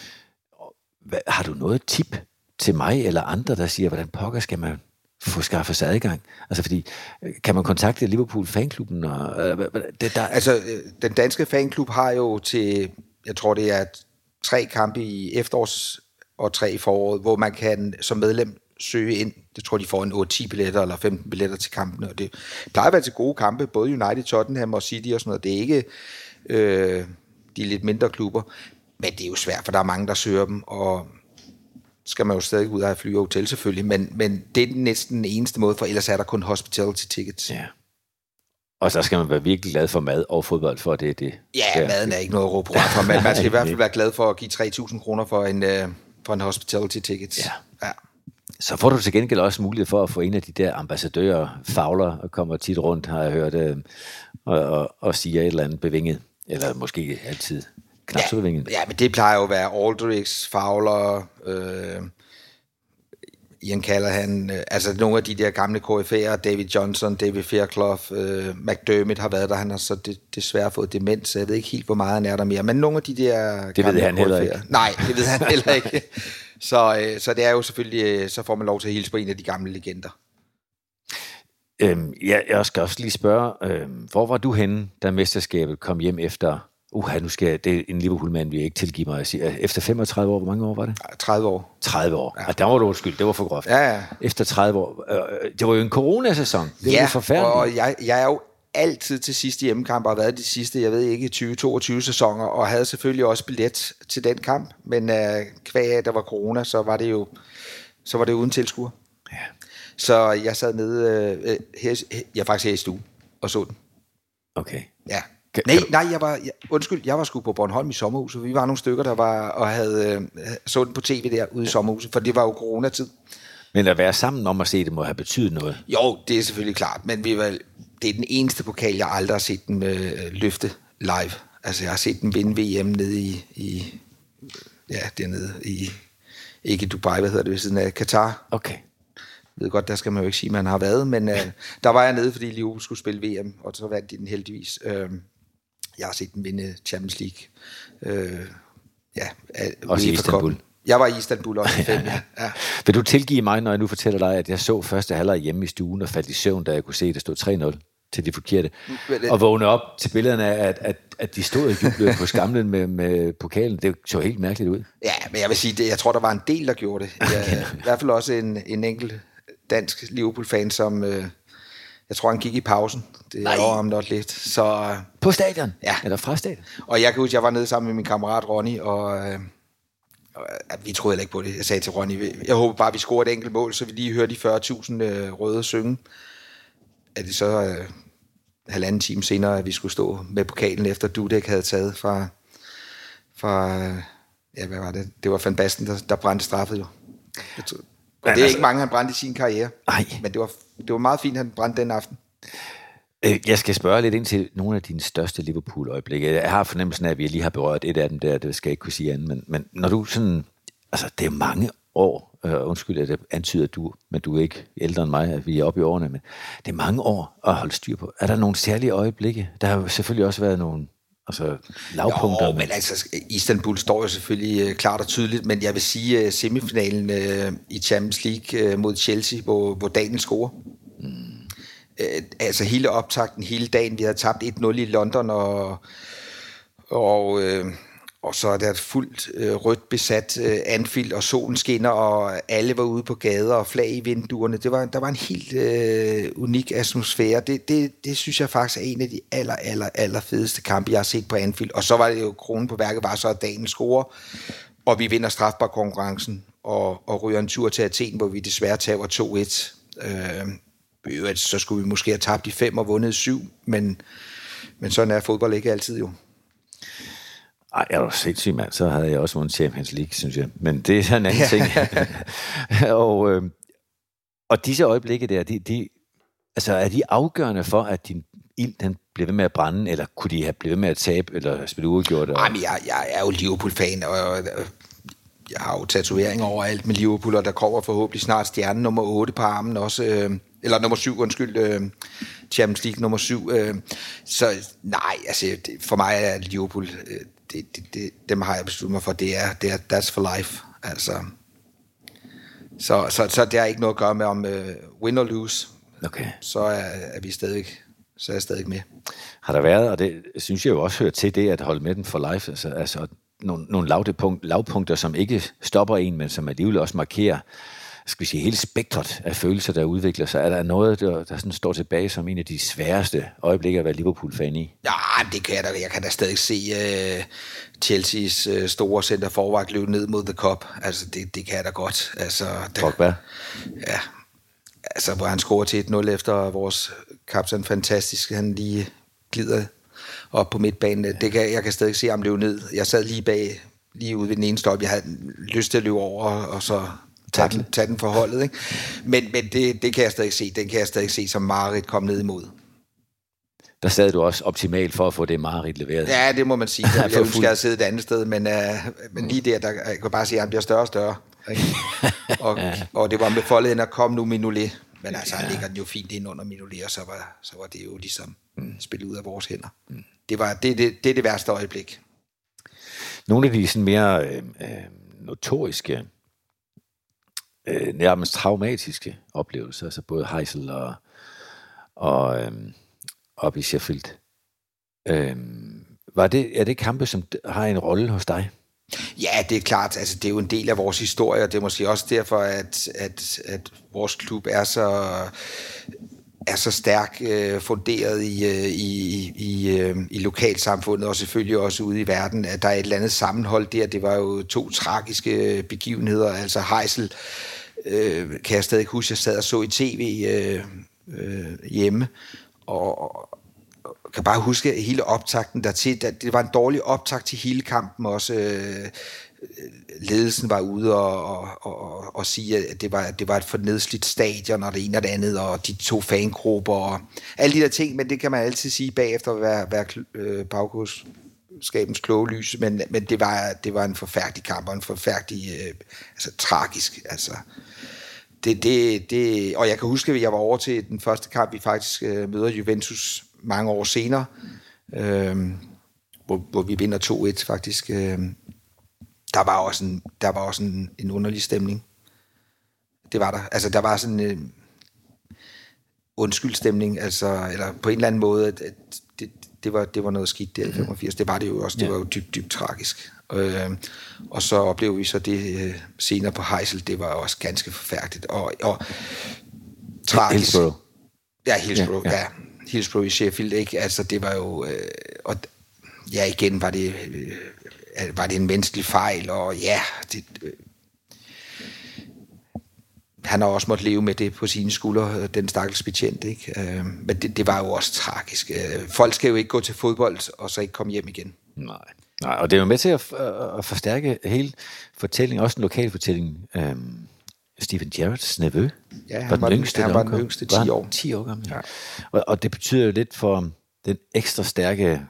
Hvad, har du noget tip til mig eller andre, der siger, hvordan pokker skal man få skaffet sig adgang? Altså fordi, øh, kan man kontakte Liverpool fanklubben? Og, øh, det, der... Altså, den danske fanklub har jo til, jeg tror det er tre kampe i efterårs og tre i foråret, hvor man kan som medlem søge ind. Det tror de får en 8-10 billetter eller 15 billetter til kampene, og det plejer at være til gode kampe, både United, Tottenham og City og sådan noget. Det er ikke øh, de lidt mindre klubber, men det er jo svært, for der er mange, der søger dem, og skal man jo stadig ud af fly og hotel selvfølgelig, men, men det er næsten den eneste måde, for ellers er der kun hospitality tickets. Ja. Og så skal man være virkelig glad for mad og fodbold, for det er det. Ja, ja. maden er ikke noget at råbe for, men man skal i hvert fald være glad for at give 3.000 kroner for en, uh, for en hospitality ticket. Ja. ja. Så får du til gengæld også mulighed for at få en af de der ambassadører, Fagler, og kommer tit rundt, har jeg hørt, øh, og, og, og siger et eller andet bevinget, eller måske altid knap så bevinget. Ja, men det plejer jo at være Aldrich, Fagler, øh, Ian Callahan, øh, altså nogle af de der gamle KF'er, David Johnson, David Fairclough, øh, McDermott har været der, han har så det, desværre fået demens, så jeg ved ikke helt, hvor meget han er der mere, men nogle af de der Det ved han KF'er, heller ikke. Nej, det ved han heller ikke. Så, øh, så det er jo selvfølgelig, øh, så får man lov til at hilse på en af de gamle legender. Øhm, ja, jeg skal også lige spørge, øh, hvor var du henne, da mesterskabet kom hjem efter Uha, nu skal jeg, det er en Liverpool-mand, vi ikke tilgive mig at sige. Efter 35 år, hvor mange år var det? 30 år. 30 år. Ja. Og der var du undskyld, det var for groft. Ja, ja. Efter 30 år. Øh, det var jo en coronasæson. Det ja, var forfærdeligt. og jeg, jeg er jo altid til sidste hjemmekamp, og har været de sidste, jeg ved ikke, 20-22 sæsoner, og havde selvfølgelig også billet til den kamp, men uh, kvæg af, der var corona, så var det jo så var det uden tilskuer. Ja. Så jeg sad nede, uh, her, jeg faktisk her i stue, og så den. Okay. Ja, kan, nej, nej, jeg var, jeg, undskyld, jeg var sgu på Bornholm i sommerhuset. Vi var nogle stykker, der var og havde øh, så den på tv der ude i sommerhuset, for det var jo coronatid. Men at være sammen om at se det må have betydet noget. Jo, det er selvfølgelig klart, men vi var, det er den eneste pokal, jeg aldrig har set den øh, løfte live. Altså, jeg har set den vinde VM nede i, i ja, dernede i, ikke Dubai, hvad hedder det, ved siden af Katar. Okay. Jeg ved godt, der skal man jo ikke sige, at man har været, men øh, der var jeg nede, fordi Liverpool skulle spille VM, og så vandt de den heldigvis. Øh, jeg har set den vinde Champions League. Øh, ja, også i Istanbul. Cup. Jeg var i Istanbul også i fem, ja. ja. Vil du tilgive mig, når jeg nu fortæller dig, at jeg så første halvleg hjemme i stuen og faldt i søvn, da jeg kunne se, at det stod 3-0 til de forkerte. Og vågne op til billederne af, at, at, at de stod og jublede på skamlen med, med pokalen. Det så helt mærkeligt ud. Ja, men jeg vil sige, det, jeg tror, der var en del, der gjorde det. Jeg, I hvert fald også en, en enkelt dansk Liverpool-fan, som... Øh, jeg tror, han gik i pausen. Det er over om lidt. Så, på stadion? Ja. Eller fra stadion? Og jeg kan huske, jeg var nede sammen med min kammerat Ronny, og, øh, og vi troede heller ikke på det. Jeg sagde til Ronny, jeg håber bare, at vi scorer et enkelt mål, så vi lige hører de 40.000 øh, røde synge. Er det så øh, halvanden time senere, at vi skulle stå med pokalen, efter Dudek havde taget fra, fra ja, hvad var det? Det var Van Basten, der, der brændte straffet jo. Jeg tror, og det er altså, ikke mange, han brændte i sin karriere. Nej. Men det var, det var meget fint, han brændte den aften. Øh, jeg skal spørge lidt ind til nogle af dine største Liverpool-øjeblikke. Jeg har fornemmelsen af, at vi lige har berørt et af dem der, det skal jeg ikke kunne sige andet, men, men når du sådan, altså det er mange år, øh, undskyld, at det antyder du, men du er ikke ældre end mig, at vi er oppe i årene, men det er mange år at holde styr på. Er der nogle særlige øjeblikke? Der har selvfølgelig også været nogle Altså lavpunkter. Jo, men altså, Istanbul står jo selvfølgelig uh, klart og tydeligt, men jeg vil sige uh, semifinalen uh, i Champions League uh, mod Chelsea, hvor, hvor Daniel scorer. Mm øh, altså hele optakten, hele dagen. Vi havde tabt 1-0 i London, og, og øh, og så er der et fuldt øh, rødt besat øh, Anfield, og solen skinner, og alle var ude på gader og flag i vinduerne. Det var, der var en helt øh, unik atmosfære. Det, det, det synes jeg faktisk er en af de aller, aller, aller fedeste kampe, jeg har set på Anfield. Og så var det jo, kronen på værket var så, at dagen score, og vi vinder strafbar konkurrencen, og, og ryger en tur til Athen, hvor vi desværre taber 2-1. Øh, så skulle vi måske have tabt de fem og vundet syv, men, men sådan er fodbold ikke altid jo. Ej, jeg var sindssyg, mand. Så havde jeg også vundet Champions League, synes jeg. Men det er en anden ting. og, øh, og disse øjeblikke der, de, de, altså, er de afgørende for, at din ild den bliver ved med at brænde, eller kunne de have blevet med at tabe, eller spille uafgjort? Nej, men jeg, jeg er jo Liverpool-fan, og jeg har jo tatoveringer over alt med Liverpool, og der kommer forhåbentlig snart stjerne nummer 8 på armen også, øh, eller nummer 7, undskyld, øh, Champions League nummer 7. Øh, så nej, altså for mig er Liverpool, øh, det, det, det, dem har jeg besluttet mig for, det er, det er that's for life. Altså, så, så, så det har ikke noget at gøre med om uh, win or lose. Okay. Så er, er vi stadig så er jeg stadig med. Har der været, og det synes jeg jo også hører til det, at holde med den for life, altså, altså nogle, nogle lavpunkt, lavpunkter, som ikke stopper en, men som alligevel også markerer skal vi sige, hele spektret af følelser, der udvikler sig? Er der noget, der, der sådan står tilbage som en af de sværeste øjeblikke at være Liverpool-fan i? Ja, det kan jeg da. Jeg kan da stadig se uh, Chelsea's uh, store center forvagt løbe ned mod The Cup. Altså, det, det kan jeg da godt. Altså, der, Pogba? Ja, altså, hvor han scorer til 1-0 efter vores kaptajn fantastisk. Han lige glider op på midtbanen. Ja. Det kan, jeg kan stadig se ham løbe ned. Jeg sad lige bag, lige ude ved den ene stop. Jeg havde lyst til at løbe over, og så tage den, tage den for holdet. Ikke? Men, men det, det kan jeg stadig se. Den kan jeg stadig se som Marit kom ned imod. Der sad du også optimalt for at få det Marit leveret. Ja, det må man sige. Jeg ville ønske, at jeg et andet sted, men, uh, men lige der, der jeg kan bare sige, at han bliver større og større. Ikke? og, ja. og det var med foldet at komme nu Minolet. Men altså, ja. ligger den jo fint ind under Minolet, og så var, så var det jo ligesom mm. spillet ud af vores hænder. Mm. Det, var, det, det, det er det værste øjeblik. Nogle af de sådan mere øh, øh, notoriske øh, nærmest traumatiske oplevelser, altså både Heisel og, og øhm, op i Sheffield. Øhm, var det, er det kampe, som har en rolle hos dig? Ja, det er klart. Altså, det er jo en del af vores historie, og det er måske også derfor, at, at, at vores klub er så er så stærk øh, funderet i, øh, i, i, øh, i lokalsamfundet, og selvfølgelig også ude i verden, at der er et eller andet sammenhold der. Det var jo to tragiske øh, begivenheder, altså Heisel øh, kan jeg stadig huske, jeg sad og så i tv øh, øh, hjemme, og, og kan bare huske hele optakten dertil. Det var en dårlig optakt til hele kampen også. Øh, ledelsen var ude og, og, og, og sige, at det var, det var et fornedsligt stadion, og det ene og det andet, og de to fangrupper, og alle de der ting, men det kan man altid sige bagefter at være, være øh, bagkurs skabens kloge lys, men, men det, var, det var en forfærdelig kamp, og en forfærdelig, øh, altså tragisk, altså. Det, det, det, og jeg kan huske, at jeg var over til den første kamp, vi faktisk øh, møder Juventus mange år senere, øh, hvor, hvor vi vinder 2-1 faktisk. Øh, der var også, en, der var også en, en underlig stemning. Det var der. Altså, der var sådan en øh, undskyldstemning, altså, eller på en eller anden måde, at, at det, var, det var noget skidt der i 85. Det var det jo også. Det ja. var jo dybt, dybt tragisk. Øh, og så oplevede vi så det øh, senere på Heisel. Det var også ganske forfærdeligt. Og, og tragisk. Hillsborough. Ja, Hillsborough, ja. ja. ja. Hillsborough i Sheffield, ikke? Altså, det var jo... Øh, og ja, igen var det, øh, var det en menneskelig fejl, og ja, det, øh, han har også måttet leve med det på sine skuldre, den stakkels betjent. Ikke? Øh, men det, det var jo også tragisk. Øh, folk skal jo ikke gå til fodbold, og så ikke komme hjem igen. Nej. Nej, og det er jo med til at, at forstærke hele fortællingen, også en lokal fortælling. Øhm, Stephen Jarretts nevø ja, han var, var den yngste, han var den yngste 10 år. 10 år gammel, ja. Og, og det betyder jo lidt for den ekstra stærke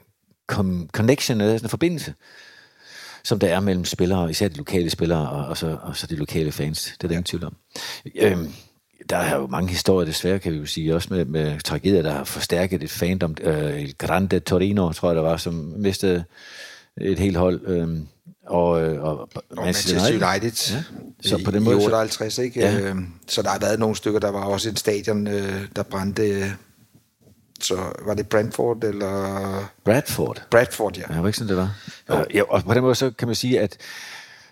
connection, altså en forbindelse, som der er mellem spillere, især de lokale spillere, og, og, så, og så de lokale fans. Det er der ingen tvivl om. Øhm, der er jo mange historier, desværre kan vi jo sige, også med, med tragedier, der har forstærket et fandom. Øh, Grande Torino, tror jeg, der var, som mistede et helt hold. Øh, og, og, og Manchester United, United ja. så på den måde, i 58, ikke? Ja. Øh, så der har været nogle stykker, der var også et stadion, øh, der brændte så var det Brentford eller... Bradford. Bradford, ja. Ja, var ikke sådan, det var? Jo. Ja, og på den måde så kan man sige, at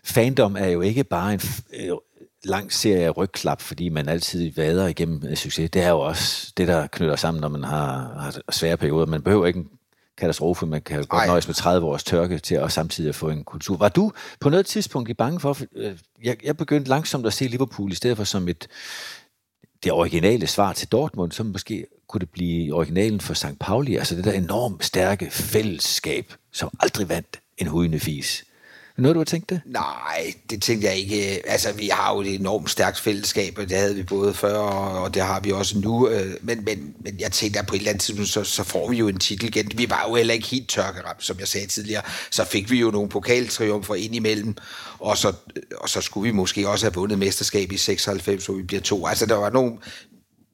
fandom er jo ikke bare en øh, lang serie af rygklap, fordi man altid vader igennem succes. Det er jo også det, der knytter sammen, når man har, har svære perioder. Man behøver ikke en katastrofe, man kan godt nøjes med 30 års tørke til at samtidig få en kultur. Var du på noget tidspunkt i bange for, øh, jeg, jeg begyndte langsomt at se Liverpool i stedet for som et, det originale svar til Dortmund, som måske kunne det blive originalen for St. Pauli, altså det der enormt stærke fællesskab, som aldrig vandt en hudende fis. Noget, du har tænkt det? Nej, det tænkte jeg ikke. Altså, vi har jo et enormt stærkt fællesskab, og det havde vi både før, og det har vi også nu. Øh, men, men, men jeg tænkte, at på et eller andet tidspunkt, så, så får vi jo en titel igen. Vi var jo heller ikke helt tørkeramt, som jeg sagde tidligere. Så fik vi jo nogle pokaltriumfer ind imellem, og så, og så skulle vi måske også have vundet mesterskab i 96, så vi bliver to. Altså, der var nogle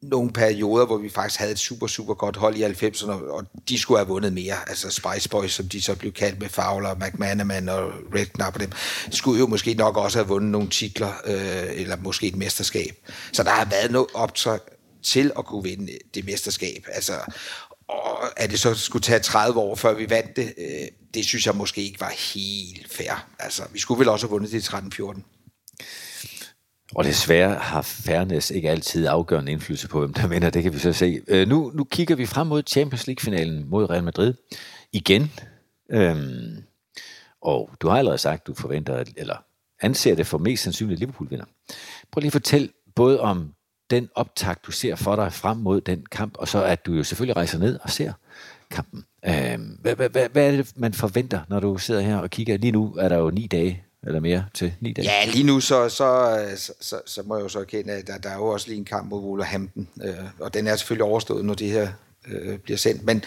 nogle perioder, hvor vi faktisk havde et super, super godt hold i 90'erne, og de skulle have vundet mere. Altså Spice Boys, som de så blev kaldt med Fowler, McManaman og Redknapp og dem, skulle jo måske nok også have vundet nogle titler, øh, eller måske et mesterskab. Så der har været noget optræk til at kunne vinde det mesterskab. Altså, og at det så skulle tage 30 år, før vi vandt det, øh, det synes jeg måske ikke var helt fair. Altså, vi skulle vel også have vundet det i 13-14. Og desværre har fairness ikke altid afgørende indflydelse på, hvem der vinder. Det kan vi så se. Øh, nu, nu kigger vi frem mod Champions League-finalen mod Real Madrid. Igen. Øhm, og du har allerede sagt, at du forventer, eller anser det for mest sandsynligt, at Liverpool vinder. Prøv lige at fortælle både om den optakt, du ser for dig frem mod den kamp, og så at du jo selvfølgelig rejser ned og ser kampen. Øhm, hvad, hvad, hvad, hvad er det, man forventer, når du sidder her og kigger? Lige nu er der jo ni dage eller mere til ni dage? Ja, lige nu så, så, så, så, så må jeg jo så erkende, at der, der er jo også lige en kamp mod Wolverhampton, øh, og den er selvfølgelig overstået, når det her øh, bliver sendt, men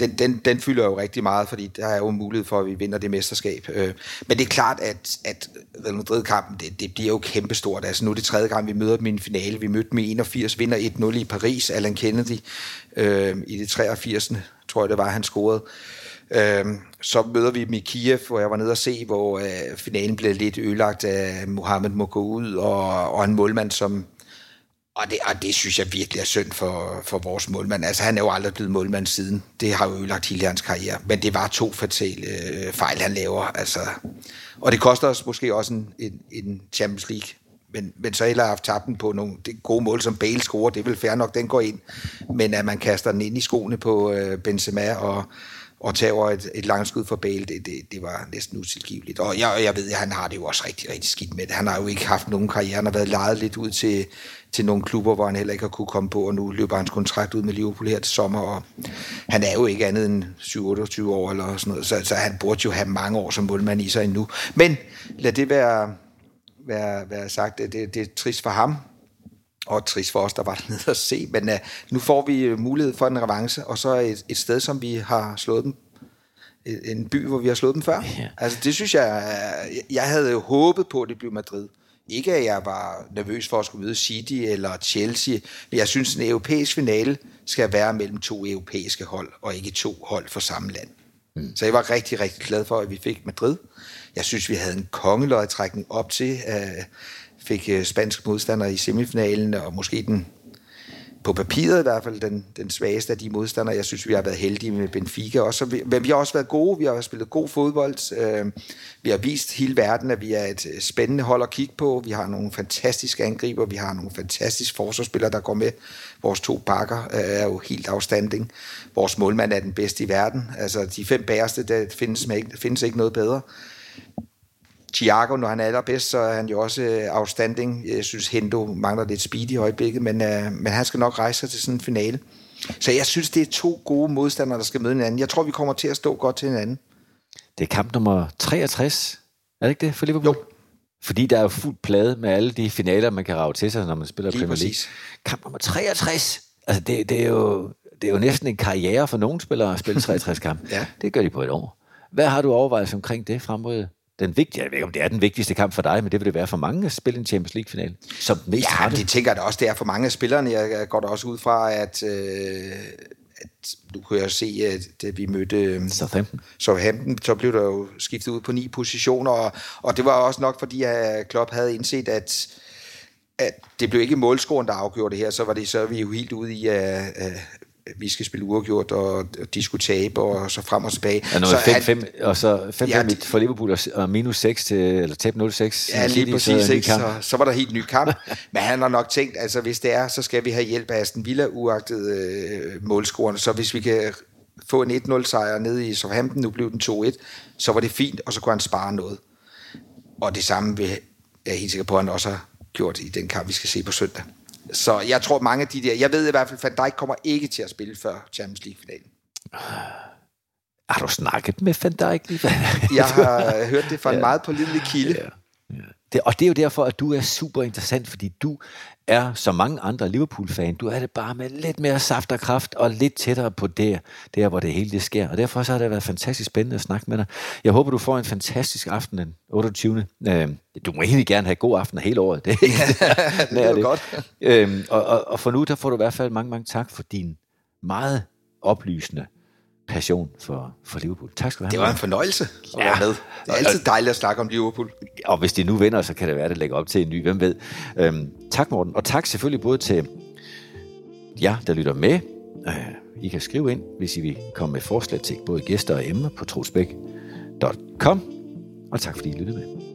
den, den, den fylder jo rigtig meget, fordi der er jo mulighed for, at vi vinder det mesterskab. Øh, men det er klart, at, at Real Madrid-kampen, det, det bliver jo kæmpestort. Altså nu er det tredje gang, vi møder dem i en finale. Vi mødte dem i 81, vinder 1-0 i Paris, Alan Kennedy, øh, i det 83. tror jeg det var, han scorede. Øhm, så møder vi dem i Kiev, hvor jeg var nede og se, hvor øh, finalen blev lidt ødelagt af Mohamed ud og, og en målmand, som... Og det, og det synes jeg virkelig er synd for, for vores målmand. Altså, han er jo aldrig blevet målmand siden. Det har jo ødelagt hele hans karriere. Men det var to fatale øh, fejl, han laver. Altså, og det koster os måske også en, en, en Champions League men, men så heller haft tabt den på nogle det gode mål, som Bale scorer, det er vel fair nok, den går ind. Men at man kaster den ind i skoene på øh, Benzema, og, og tager et, et langt skud for Bale, det, det, det var næsten utilgiveligt. Og jeg, jeg ved, at han har det jo også rigtig, rigtig skidt med det. Han har jo ikke haft nogen karriere. Han har været lejet lidt ud til, til nogle klubber, hvor han heller ikke har kunne komme på, og nu løber hans kontrakt ud med Liverpool her til sommer, og han er jo ikke andet end 7-28 år eller sådan noget, så, så han burde jo have mange år som målmand i sig endnu. Men lad det være, være, være sagt, det, det er trist for ham, og trist for os, der var nede at se, men uh, nu får vi mulighed for en revanche, og så et, et sted, som vi har slået dem en by, hvor vi har slået dem før. Ja. Altså det synes jeg, jeg havde jo håbet på, at det blev Madrid. Ikke at jeg var nervøs for at skulle møde City eller Chelsea, men jeg synes, en europæisk finale skal være mellem to europæiske hold, og ikke to hold for samme land. Mm. Så jeg var rigtig, rigtig glad for, at vi fik Madrid. Jeg synes, vi havde en kongeløjetrækning op til, uh, fik øh, spansk modstander i semifinalen, og måske den på papiret i hvert fald den, den svageste af de modstandere. Jeg synes, vi har været heldige med Benfica også. Vi, men vi har også været gode. Vi har spillet god fodbold. Øh, vi har vist hele verden, at vi er et øh, spændende hold at kigge på. Vi har nogle fantastiske angriber. Vi har nogle fantastiske forsvarsspillere, der går med. Vores to bakker øh, er jo helt afstanding. Vores målmand er den bedste i verden. Altså, de fem bæreste, der findes, findes ikke noget bedre. Thiago, når han er allerbedst, så er han jo også øh, outstanding. Jeg synes, Hendo mangler lidt speed i øjeblikket, men, uh, men han skal nok rejse sig til sådan en finale. Så jeg synes, det er to gode modstandere, der skal møde hinanden. Jeg tror, vi kommer til at stå godt til hinanden. Det er kamp nummer 63, er det ikke det, for Liverpool? Jo. Fordi der er jo fuldt plade med alle de finaler, man kan rave til sig, når man spiller Lige Premier League. præcis. Kamp nummer 63! Altså, det, det, er jo, det er jo næsten en karriere for nogle spillere at spille 63 kamp. Ja. Det gør de på et år. Hvad har du overvejet omkring det frem mod den vigtige, jeg ved ikke, om det er den vigtigste kamp for dig, men det vil det være for mange at spille en Champions League-finale. Som mest Ja, det tænker jeg da også, det er for mange af spillerne. Jeg går da også ud fra, at, øh, at nu kunne jeg se, at da vi mødte øh, Southampton. Southampton, så blev der jo skiftet ud på ni positioner, og, og det var også nok, fordi at Klopp havde indset, at at det blev ikke målscoren, der afgjorde det her, så var det så vi jo helt ude i, at, at vi skal spille uafgjort, og, de skulle tabe, og så frem og tilbage. Ja, noget så 5-5, og så 5-5 Ja, for Liverpool, og, og minus 6 til, eller tab 0-6. Ja, lige præcis. så Ikke? Så, så var der helt ny kamp. Men han har nok tænkt, altså hvis det er, så skal vi have hjælp af Aston Villa, uagtet øh, målscorerne. Så hvis vi kan få en 1-0 sejr nede i Southampton, nu blev den 2-1, så var det fint, og så kunne han spare noget. Og det samme vil, jeg er helt sikker på, at han også har gjort i den kamp, vi skal se på søndag. Så jeg tror mange af de der, jeg ved i hvert fald, at Van Dijk kommer ikke til at spille før Champions League-finalen. Har du snakket med Van Dijk lige? Jeg har hørt det fra en meget pålidelig kilde. Ja. Det, og det er jo derfor, at du er super interessant, fordi du er, som mange andre Liverpool-fan, du er det bare med lidt mere saft og kraft, og lidt tættere på der, der hvor det hele det sker. Og derfor så har det været fantastisk spændende at snakke med dig. Jeg håber, du får en fantastisk aften den 28. Øh, du må egentlig gerne have god aften hele året. Det, det er jo godt. Øhm, og, og, og for nu, der får du i hvert fald mange, mange tak for din meget oplysende passion for, for Liverpool. Tak skal du have. Det var en fornøjelse at Ja. være med. Det er altid dejligt at snakke om Liverpool. og hvis de nu vinder, så kan det være, at det lægger op til en ny, hvem ved. Øhm, tak Morten, og tak selvfølgelig både til jer, der lytter med. Øh, I kan skrive ind, hvis I vil komme med forslag til både gæster og emner på trosbæk.com. Og tak fordi I lyttede med.